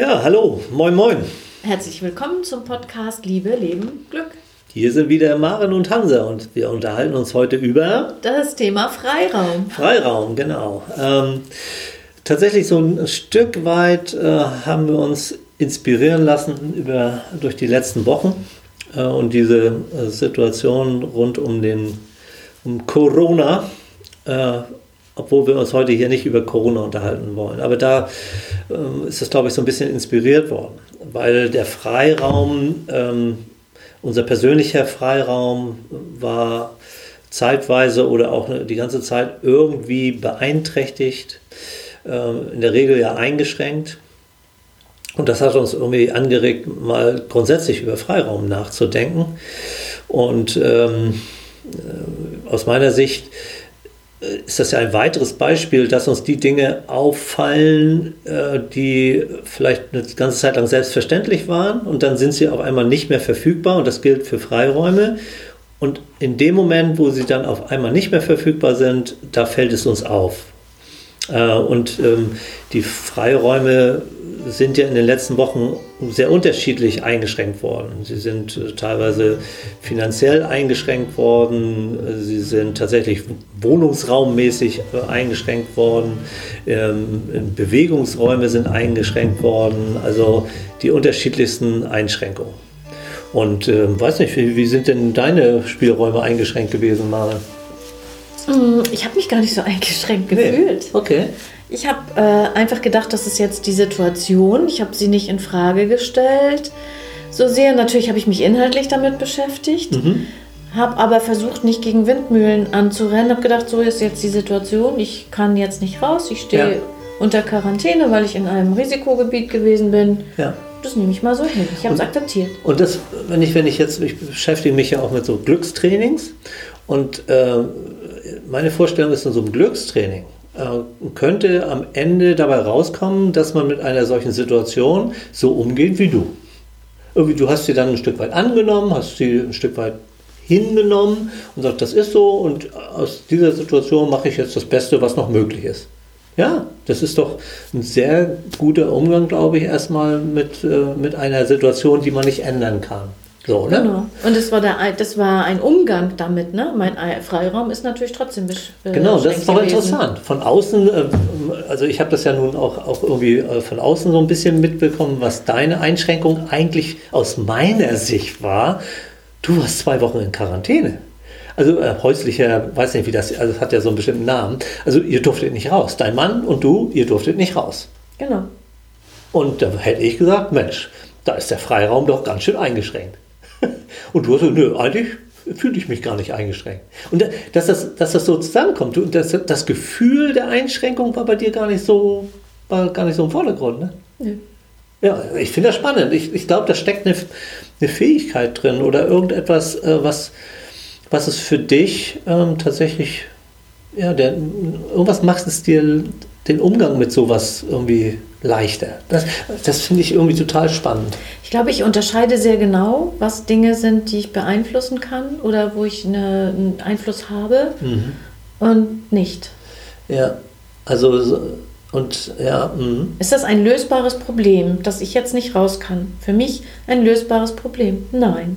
Ja, hallo, moin, moin. Herzlich willkommen zum Podcast Liebe, Leben, Glück. Hier sind wieder Maren und Hansa und wir unterhalten uns heute über das Thema Freiraum. Freiraum, genau. Ähm, tatsächlich so ein Stück weit äh, haben wir uns inspirieren lassen über, durch die letzten Wochen äh, und diese äh, Situation rund um den um Corona. Obwohl wir uns heute hier nicht über Corona unterhalten wollen. Aber da ähm, ist es, glaube ich, so ein bisschen inspiriert worden, weil der Freiraum, ähm, unser persönlicher Freiraum war zeitweise oder auch die ganze Zeit irgendwie beeinträchtigt, äh, in der Regel ja eingeschränkt. Und das hat uns irgendwie angeregt, mal grundsätzlich über Freiraum nachzudenken. Und ähm, äh, aus meiner Sicht ist das ja ein weiteres Beispiel, dass uns die Dinge auffallen, äh, die vielleicht eine ganze Zeit lang selbstverständlich waren und dann sind sie auf einmal nicht mehr verfügbar und das gilt für Freiräume. Und in dem Moment, wo sie dann auf einmal nicht mehr verfügbar sind, da fällt es uns auf. Äh, und ähm, die Freiräume sind ja in den letzten Wochen sehr unterschiedlich eingeschränkt worden. Sie sind äh, teilweise finanziell eingeschränkt worden, sie sind tatsächlich wohnungsraummäßig äh, eingeschränkt worden, ähm, Bewegungsräume sind eingeschränkt worden, also die unterschiedlichsten Einschränkungen. Und äh, weiß nicht, wie, wie, sind denn deine Spielräume eingeschränkt gewesen, Mare? Mm, ich habe mich gar nicht so eingeschränkt gefühlt. Nee. Okay. Ich habe äh, einfach gedacht, das ist jetzt die Situation. Ich habe sie nicht in Frage gestellt. So sehr, natürlich habe ich mich inhaltlich damit beschäftigt, mhm. habe aber versucht, nicht gegen Windmühlen anzurennen. Habe gedacht, so ist jetzt die Situation. Ich kann jetzt nicht raus. Ich stehe ja. unter Quarantäne, weil ich in einem Risikogebiet gewesen bin. Ja. Das nehme ich mal so hin. Ich habe es akzeptiert. Und das, wenn ich, wenn ich jetzt, ich beschäftige mich ja auch mit so Glückstrainings und äh, meine Vorstellung ist in so einem Glückstraining könnte am Ende dabei rauskommen, dass man mit einer solchen Situation so umgeht wie du. Irgendwie, du hast sie dann ein Stück weit angenommen, hast sie ein Stück weit hingenommen und sagt, das ist so und aus dieser Situation mache ich jetzt das Beste, was noch möglich ist. Ja, das ist doch ein sehr guter Umgang, glaube ich, erstmal mit, äh, mit einer Situation, die man nicht ändern kann. So, ne? Genau. Und das war, der, das war ein Umgang damit. Ne? Mein Freiraum ist natürlich trotzdem Genau, das ist doch gewesen. interessant. Von außen, äh, also ich habe das ja nun auch, auch irgendwie äh, von außen so ein bisschen mitbekommen, was deine Einschränkung eigentlich aus meiner Sicht war. Du warst zwei Wochen in Quarantäne. Also äh, häuslicher, weiß nicht wie das, also das hat ja so einen bestimmten Namen. Also ihr durftet nicht raus. Dein Mann und du, ihr durftet nicht raus. Genau. Und da hätte ich gesagt, Mensch, da ist der Freiraum doch ganz schön eingeschränkt. Und du hast gesagt, nö, eigentlich fühle ich mich gar nicht eingeschränkt. Und dass das, dass das so zusammenkommt, und das, das Gefühl der Einschränkung war bei dir gar nicht so, war gar nicht so im Vordergrund. Ne? Ja. Ja, ich finde das spannend. Ich, ich glaube, da steckt eine, eine Fähigkeit drin oder irgendetwas, äh, was, was es für dich ähm, tatsächlich, ja, der, irgendwas macht es dir den Umgang mit sowas irgendwie leichter. Das, das finde ich irgendwie total spannend. Ich glaube, ich unterscheide sehr genau, was Dinge sind, die ich beeinflussen kann oder wo ich eine, einen Einfluss habe mhm. und nicht. Ja, also und ja. Mh. Ist das ein lösbares Problem, dass ich jetzt nicht raus kann? Für mich ein lösbares Problem? Nein.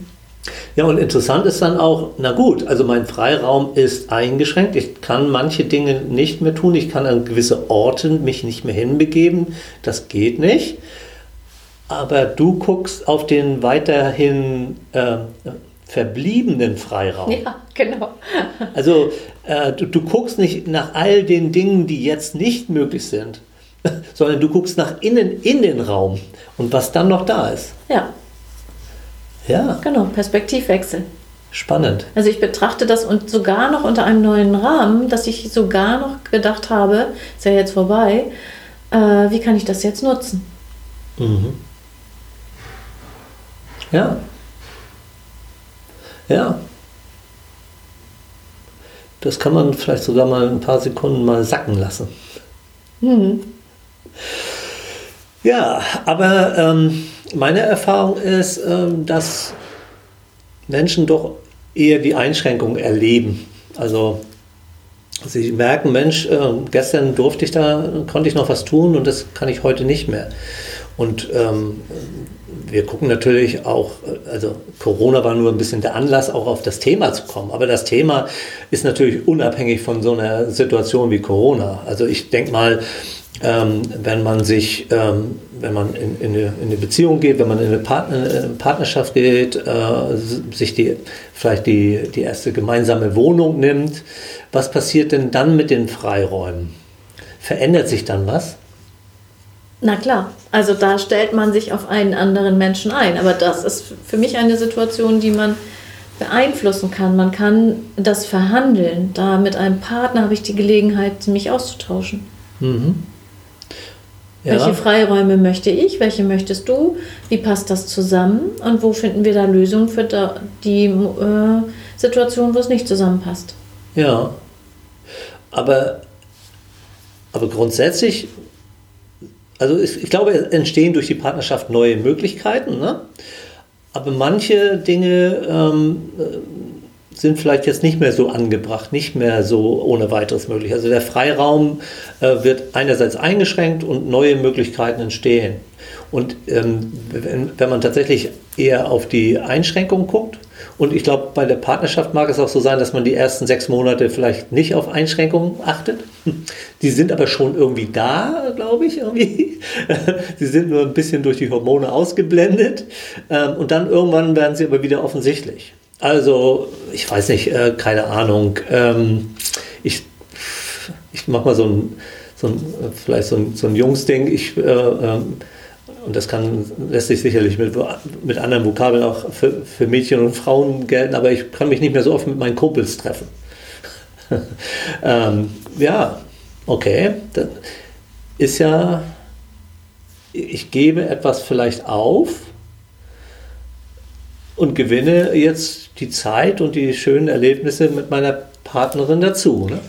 Ja, und interessant ist dann auch, na gut, also mein Freiraum ist eingeschränkt. Ich kann manche Dinge nicht mehr tun. Ich kann an gewisse Orte mich nicht mehr hinbegeben. Das geht nicht. Aber du guckst auf den weiterhin äh, verbliebenen Freiraum. Ja, genau. also äh, du, du guckst nicht nach all den Dingen, die jetzt nicht möglich sind, sondern du guckst nach innen in den Raum und was dann noch da ist. Ja. Ja. Genau, Perspektivwechsel. Spannend. Also ich betrachte das und sogar noch unter einem neuen Rahmen, dass ich sogar noch gedacht habe, ist ja jetzt vorbei, äh, wie kann ich das jetzt nutzen? Mhm. Ja. Ja. Das kann man vielleicht sogar mal ein paar Sekunden mal sacken lassen. Mhm. Ja, aber ähm, meine Erfahrung ist, ähm, dass Menschen doch eher die Einschränkung erleben. Also Sie merken, Mensch, äh, gestern durfte ich da, konnte ich noch was tun und das kann ich heute nicht mehr. Und ähm, wir gucken natürlich auch, also Corona war nur ein bisschen der Anlass, auch auf das Thema zu kommen. Aber das Thema ist natürlich unabhängig von so einer Situation wie Corona. Also ich denke mal, ähm, wenn man sich, ähm, wenn man in, in, eine, in, eine, Beziehung geht, wenn man in eine, Partner, in eine Partnerschaft geht, äh, sich die, vielleicht die, die erste gemeinsame Wohnung nimmt, was passiert denn dann mit den Freiräumen? Verändert sich dann was? Na klar, also da stellt man sich auf einen anderen Menschen ein. Aber das ist für mich eine Situation, die man beeinflussen kann. Man kann das verhandeln. Da mit einem Partner habe ich die Gelegenheit, mich auszutauschen. Mhm. Ja. Welche Freiräume möchte ich? Welche möchtest du? Wie passt das zusammen? Und wo finden wir da Lösungen für die äh, Situation, wo es nicht zusammenpasst? Ja, aber, aber grundsätzlich also ich, ich glaube, entstehen durch die Partnerschaft neue Möglichkeiten. Ne? Aber manche Dinge ähm, äh, sind vielleicht jetzt nicht mehr so angebracht, nicht mehr so ohne weiteres möglich. Also der Freiraum äh, wird einerseits eingeschränkt und neue Möglichkeiten entstehen. Und ähm, wenn, wenn man tatsächlich eher auf die Einschränkungen guckt, und ich glaube, bei der Partnerschaft mag es auch so sein, dass man die ersten sechs Monate vielleicht nicht auf Einschränkungen achtet. Die sind aber schon irgendwie da, glaube ich, irgendwie. Sie sind nur ein bisschen durch die Hormone ausgeblendet. Ähm, und dann irgendwann werden sie aber wieder offensichtlich. Also, ich weiß nicht, äh, keine Ahnung. Ähm, ich ich mache mal so ein, so ein, vielleicht so ein, so ein Jungsding. Ich äh, ähm, und das kann, lässt sich sicherlich mit, mit anderen Vokabeln auch für, für Mädchen und Frauen gelten, aber ich kann mich nicht mehr so oft mit meinen Kumpels treffen. ähm, ja, okay, dann ist ja, ich gebe etwas vielleicht auf und gewinne jetzt die Zeit und die schönen Erlebnisse mit meiner Partnerin dazu. Ne?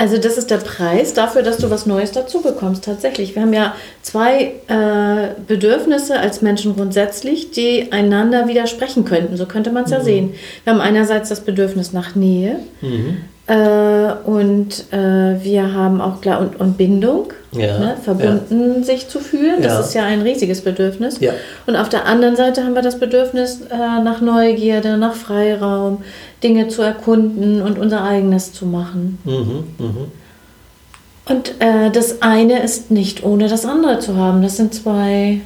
Also das ist der Preis dafür, dass du was Neues dazu bekommst. Tatsächlich. Wir haben ja zwei äh, Bedürfnisse als Menschen grundsätzlich, die einander widersprechen könnten. So könnte man es mhm. ja sehen. Wir haben einerseits das Bedürfnis nach Nähe. Mhm. Äh, und äh, wir haben auch klar und, und Bindung, ja, ne, verbunden ja. sich zu fühlen. Das ja. ist ja ein riesiges Bedürfnis. Und auf der anderen Seite haben wir das Bedürfnis äh, nach Neugierde, nach Freiraum, Dinge zu erkunden und unser eigenes zu machen. Mhm, mh. Und äh, das eine ist nicht ohne das andere zu haben. Das sind zwei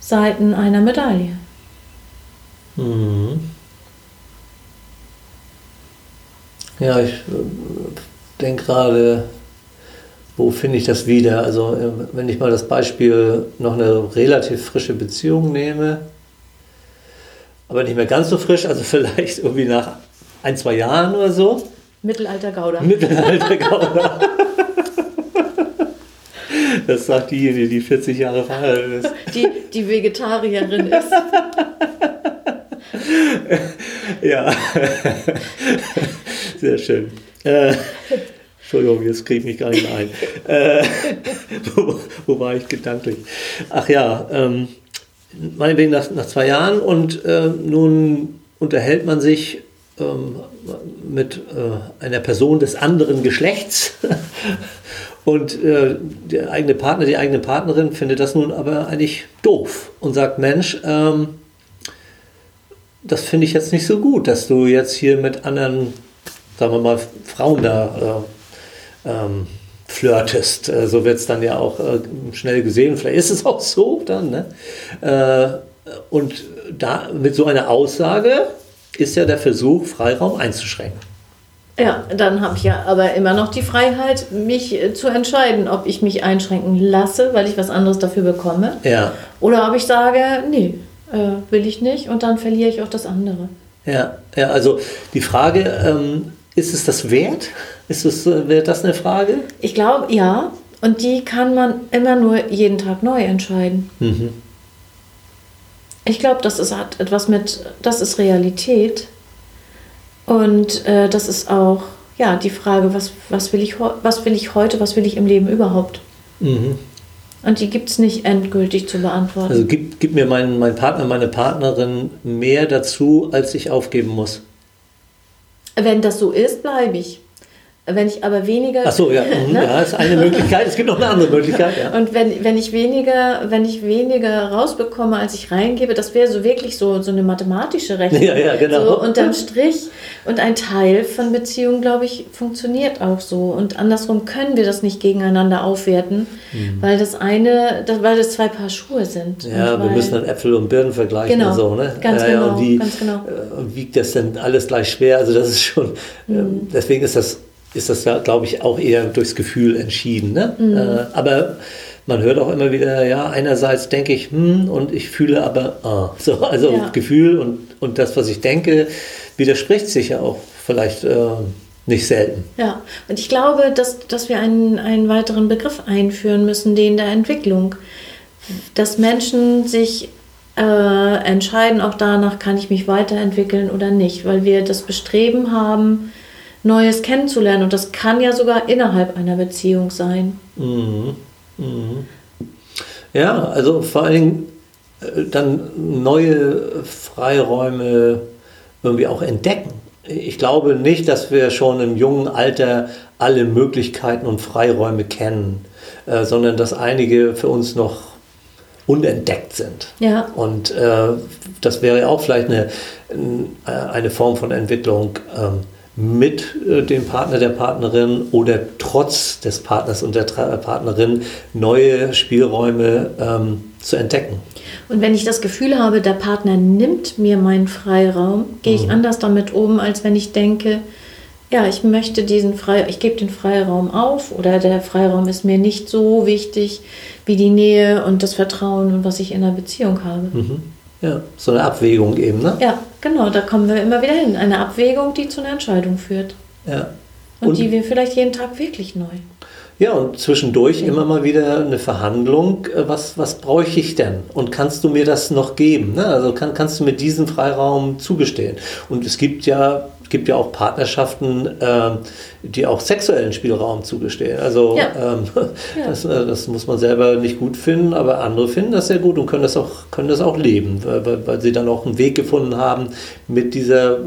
Seiten einer Medaille. Mhm. Ja, ich äh, denke gerade, wo finde ich das wieder? Also, äh, wenn ich mal das Beispiel noch eine relativ frische Beziehung nehme, aber nicht mehr ganz so frisch, also vielleicht irgendwie nach ein, zwei Jahren oder so. Mittelalter Gouda. Mittelalter Gouda. Das sagt diejenige, die 40 Jahre verheiratet ist. Die, die Vegetarierin ist. ja. Sehr schön. Äh, Entschuldigung, jetzt kriege ich mich gar nicht mehr ein. Äh, wo, wo, war ich gedanklich? Ach ja, ähm, meinetwegen nach, nach zwei Jahren und äh, nun unterhält man sich ähm, mit äh, einer Person des anderen Geschlechts und äh, der eigene Partner, die eigene Partnerin findet das nun aber eigentlich doof und sagt, Mensch, ähm, das finde ich jetzt nicht so gut, dass du jetzt hier mit anderen sagen wir mal, Frauen da äh, ähm, flirtest. Äh, so wird es dann ja auch äh, schnell gesehen. Vielleicht ist es auch so dann. Ne? Äh, und da mit so einer Aussage ist ja der Versuch, Freiraum einzuschränken. Ja, dann habe ich ja aber immer noch die Freiheit, mich äh, zu entscheiden, ob ich mich einschränken lasse, weil ich was anderes dafür bekomme. Ja. Oder ob ich sage, nee, äh, will ich nicht und dann verliere ich auch das andere. Ja, ja also die Frage, ähm, ist es das wert? Ist es, äh, wäre das eine Frage? Ich glaube, ja. Und die kann man immer nur jeden Tag neu entscheiden. Mhm. Ich glaube, das ist, hat etwas mit, das ist Realität. Und äh, das ist auch, ja, die Frage, was, was, will ich, was will ich heute, was will ich im Leben überhaupt? Mhm. Und die gibt es nicht endgültig zu beantworten. Also gib, gib mir meinen mein Partner, meine Partnerin mehr dazu, als ich aufgeben muss. Wenn das so ist, bleibe ich. Wenn ich aber weniger. Ach so, ja, mhm, Ne? ja, ist eine Möglichkeit. Es gibt noch eine andere Möglichkeit. Ja. Und wenn, wenn ich weniger, wenn ich weniger rausbekomme, als ich reingebe, das wäre so wirklich so, so eine mathematische Rechnung. Ja, ja, genau. So unterm Strich. Und ein Teil von Beziehungen, glaube ich, funktioniert auch so. Und andersrum können wir das nicht gegeneinander aufwerten, weil das eine, das, weil das zwei Paar Schuhe sind. Mhm. Ja, und wir weil, müssen dann Äpfel und Birnen vergleichen Genau, und so, ne? ganz ja, genau, Und wie ganz genau. äh, wiegt das denn alles gleich schwer? Also das ist schon, Mhm. ähm, deswegen ist das, ist das ja, glaube ich, auch eher durchs Gefühl entschieden. Ne? Mhm. Äh, aber man hört auch immer wieder, ja, einerseits denke ich, hm, und ich fühle aber, ah. So, also Ja. Gefühl und, und das, was ich denke, widerspricht sich ja auch vielleicht äh, nicht selten. Ja, und ich glaube, dass, dass wir einen, einen weiteren Begriff einführen müssen, den der Entwicklung. Dass Menschen sich äh, entscheiden, auch danach kann ich mich weiterentwickeln oder nicht, weil wir das Bestreben haben, Neues kennenzulernen. Und das kann ja sogar innerhalb einer Beziehung sein. Mhm. Mhm. Ja, also vor allen Dingen äh, dann neue Freiräume irgendwie auch entdecken. Ich glaube nicht, dass wir schon im jungen Alter alle Möglichkeiten und Freiräume kennen, äh, sondern dass einige für uns noch unentdeckt sind. Ja. Und äh, das wäre auch vielleicht eine, äh, eine Form von Entwicklung ähm, mit äh, dem Partner, der Partnerin oder trotz des Partners und der Tra Partnerin neue Spielräume ähm, zu entdecken. Und wenn ich das Gefühl habe, der Partner nimmt mir meinen Freiraum, gehe ich anders damit um, als wenn ich denke, ja, ich möchte diesen Frei, ich gebe den Freiraum auf oder der Freiraum ist mir nicht so wichtig wie die Nähe und das Vertrauen und was ich in einer Beziehung habe. Mhm. Ja, so eine Abwägung eben, ne? Ja, genau, da kommen wir immer wieder hin. Eine Abwägung, die zu einer Entscheidung führt. Ja. Und, Und- die wir vielleicht jeden Tag wirklich neu. Ja, und zwischendurch immer mal wieder eine Verhandlung, äh, was, was bräuchte ich denn? Und kannst du mir das noch geben? Ne? Also kann, kannst du mir diesen Freiraum zugestehen? Und es gibt ja, gibt ja auch Partnerschaften, ähm, die auch sexuellen Spielraum zugestehen. Also Ja. ähm, Ja. das, äh, das muss man selber nicht gut finden, aber andere finden das sehr gut und können das auch, können das auch leben, weil, weil, weil sie dann auch einen Weg gefunden haben, mit dieser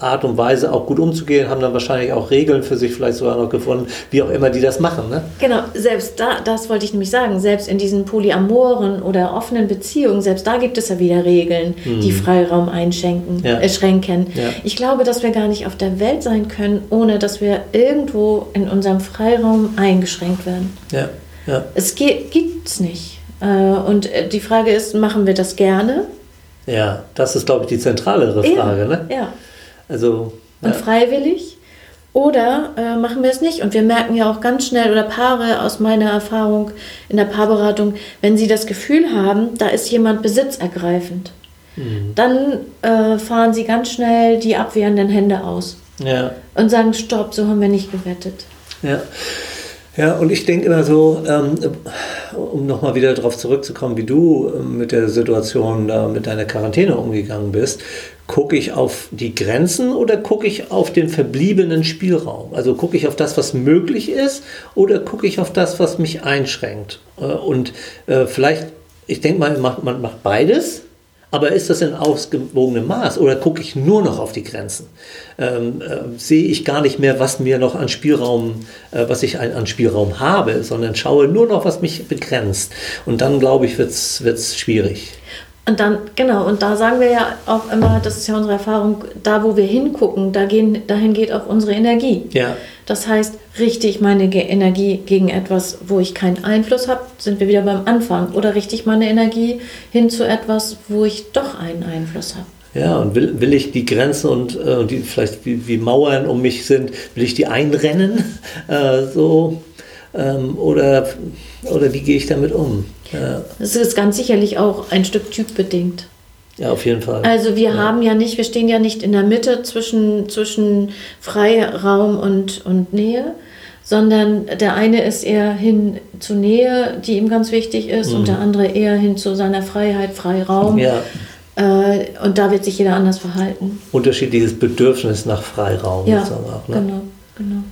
Art und Weise auch gut umzugehen, haben dann wahrscheinlich auch Regeln für sich vielleicht sogar noch gefunden, wie auch immer die das machen. Ne? Genau, selbst da, das wollte ich nämlich sagen, selbst in diesen polyamoren oder offenen Beziehungen, selbst da gibt es ja wieder Regeln, die Freiraum einschränken. Ja. äh, schränken. Ja. Ich glaube, dass wir gar nicht auf der Welt sein können, ohne dass wir irgendwo in unserem Freiraum eingeschränkt werden. Ja, ja, Es gibt es nicht. Äh, Und äh, die Frage ist, machen wir das gerne? ja, das ist, glaube ich, die zentralere Frage. Ja, Ne? ja. Also, und ja. freiwillig oder äh, machen wir es nicht. Und wir merken ja auch ganz schnell, oder Paare aus meiner Erfahrung in der Paarberatung, wenn sie das Gefühl haben, da ist jemand besitzergreifend, Mhm. dann äh, fahren sie ganz schnell die abwehrenden Hände aus ja, und sagen, stopp, so haben wir nicht gewettet. ja. Ja, und ich denke immer so, ähm, um nochmal wieder darauf zurückzukommen, wie du ähm, mit der Situation da mit deiner Quarantäne umgegangen bist, gucke ich auf die Grenzen oder gucke ich auf den verbliebenen Spielraum? Also gucke ich auf das, was möglich ist oder gucke ich auf das, was mich einschränkt? Äh, Und äh, vielleicht, ich denke mal, man macht, man macht beides. Aber ist das in ausgewogenem Maß oder gucke ich nur noch auf die Grenzen? Ähm, äh, sehe ich gar nicht mehr, was mir noch an Spielraum, äh, was ich an Spielraum habe, sondern schaue nur noch, was mich begrenzt. Und dann, glaube ich, wird es schwierig. Und dann, genau, und da sagen wir ja auch immer, das ist ja unsere Erfahrung, da wo wir hingucken, da gehen, dahin geht auch unsere Energie. Ja, Das heißt, richte ich meine Energie gegen etwas, wo ich keinen Einfluss habe, sind wir wieder beim Anfang. Oder richte ich meine Energie hin zu etwas, wo ich doch einen Einfluss habe. ja, und will, will ich die Grenzen und äh, die vielleicht wie, wie Mauern um mich sind, will ich die einrennen? Äh, so, ähm, oder, oder wie gehe ich damit um? Ja, Das ist ganz sicherlich auch ein Stück typbedingt. ja auf jeden Fall. Also wir haben ja nicht, wir stehen ja nicht in der Mitte zwischen, zwischen Freiraum und, und Nähe, sondern der eine ist eher hin zur Nähe, die ihm ganz wichtig ist, und der andere eher hin zu seiner Freiheit, Freiraum. ja, Äh, und da wird sich jeder anders verhalten. unterschiedliches Bedürfnis nach Freiraum. Ja, auch, ne? genau, genau.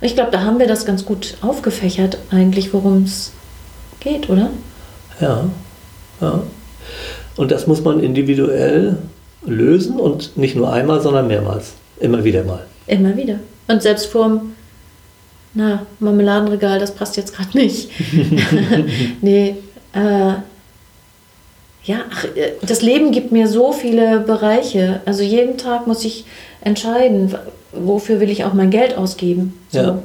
Ich glaube, da haben wir das ganz gut aufgefächert, eigentlich, worum es geht, oder? Ja, ja. Und das muss man individuell lösen und nicht nur einmal, sondern mehrmals. Immer wieder mal. Immer wieder. Und selbst vorm na, Marmeladenregal, das passt jetzt gerade nicht. nee, äh, ja, ach, äh, das Leben gibt mir so viele Bereiche. Also jeden Tag muss ich entscheiden, wofür will ich auch mein Geld ausgeben. So. Ja.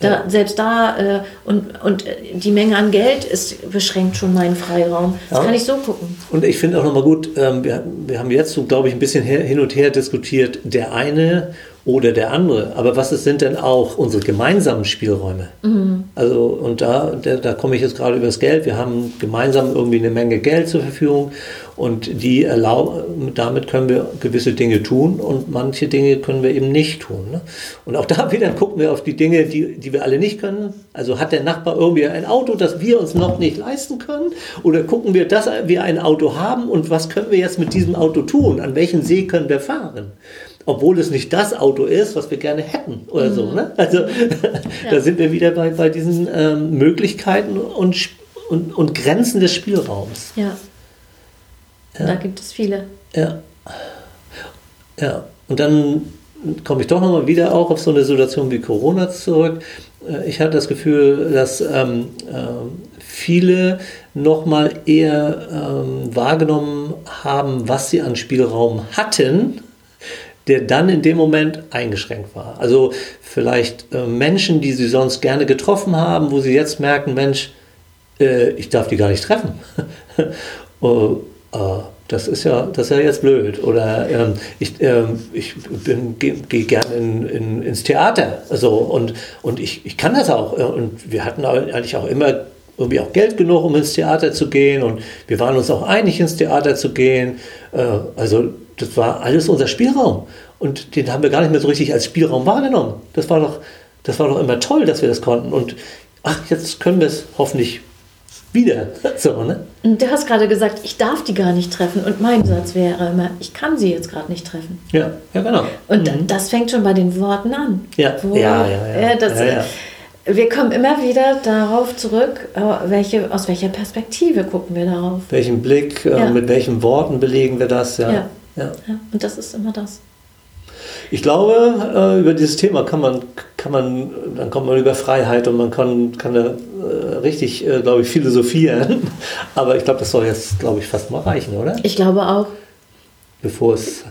Da, ja. Selbst da äh, und, und die Menge an Geld ist, beschränkt schon meinen Freiraum. Das ja. kann ich so gucken. Und ich finde auch nochmal gut, ähm, wir, wir haben jetzt so, glaube ich, ein bisschen hin und her diskutiert. Der eine oder der andere. Aber was sind denn auch unsere gemeinsamen Spielräume? Mhm. Also, und da, da, da komme ich jetzt gerade über das Geld. Wir haben gemeinsam irgendwie eine Menge Geld zur Verfügung und die erlauben, damit können wir gewisse Dinge tun und manche Dinge können wir eben nicht tun. Ne? Und auch da wieder gucken wir auf die Dinge, die, die wir alle nicht können. Also hat der Nachbar irgendwie ein Auto, das wir uns noch nicht leisten können? Oder gucken wir, dass wir ein Auto haben und was können wir jetzt mit diesem Auto tun? An welchen See können wir fahren? Obwohl es nicht das Auto ist, was wir gerne hätten oder mhm. so. Ne? Also ja. da sind wir wieder bei, bei diesen ähm, Möglichkeiten und, und, und Grenzen des Spielraums. Ja. ja. Da gibt es viele. Ja. Ja. Und dann komme ich doch nochmal wieder auch auf so eine Situation wie Corona zurück. Äh, ich hatte das Gefühl, dass ähm, äh, viele nochmal eher ähm, wahrgenommen haben, was sie an Spielraum hatten, der dann in dem Moment eingeschränkt war. Also vielleicht äh, Menschen, die sie sonst gerne getroffen haben, wo sie jetzt merken, Mensch, äh, ich darf die gar nicht treffen. uh, uh, das ist ja, das ist ja jetzt blöd. Oder ähm, ich, ähm, ich gehe geh gerne in, in, ins Theater. Also, und und ich, ich kann das auch. Und wir hatten eigentlich auch immer irgendwie auch Geld genug, um ins Theater zu gehen. Und wir waren uns auch einig, ins Theater zu gehen. Äh, also das war alles unser Spielraum. Und den haben wir gar nicht mehr so richtig als Spielraum wahrgenommen. Das war doch, das war doch immer toll, dass wir das konnten. Und ach, jetzt können wir es hoffentlich wieder. So, ne? Du hast gerade gesagt, ich darf die gar nicht treffen. Und mein Satz wäre immer, ich kann sie jetzt gerade nicht treffen. Ja, ja, genau. Und mhm. das fängt schon bei den Worten an. Ja, Wo, ja, ja. ja. Das, ja. Wir kommen immer wieder darauf zurück, äh, welche, aus welcher Perspektive gucken wir darauf. Welchen Blick, äh, mit welchen Worten belegen wir das, ja. Ja. Ja. Und das ist immer das. Ich glaube, äh, über dieses Thema kann man, kann man, dann kommt man über Freiheit und man kann, kann da äh, richtig, äh, glaube ich, philosophieren. Aber ich glaube, das soll jetzt, glaube ich, fast mal reichen, oder? Ich glaube auch. Bevor es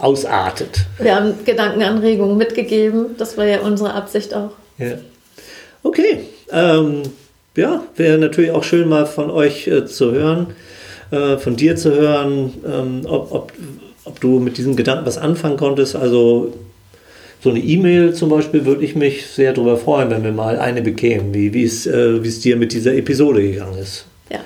ausartet. Wir haben Gedankenanregungen mitgegeben. Das war ja unsere Absicht auch. Ja. Okay. Ähm, ja, wäre natürlich auch schön, mal von euch äh, zu hören, äh, von dir zu hören, ähm, ob, ob ob du mit diesem Gedanken was anfangen konntest. Also so eine E-Mail zum Beispiel würde ich mich sehr darüber freuen, wenn wir mal eine bekämen, wie, wie, es, äh, wie es dir mit dieser Episode gegangen ist. Ja.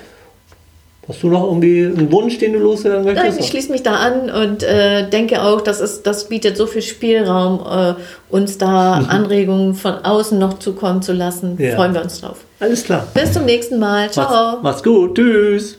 Hast du noch irgendwie einen Wunsch, den du loswerden möchtest? Nein, ich schließe mich da an und äh, denke auch, dass es, das bietet so viel Spielraum, äh, uns da Anregungen von außen noch zukommen zu lassen. Ja. Freuen wir uns drauf. Alles klar. Bis zum nächsten Mal. Ciao. Mach's, mach's gut. Tschüss.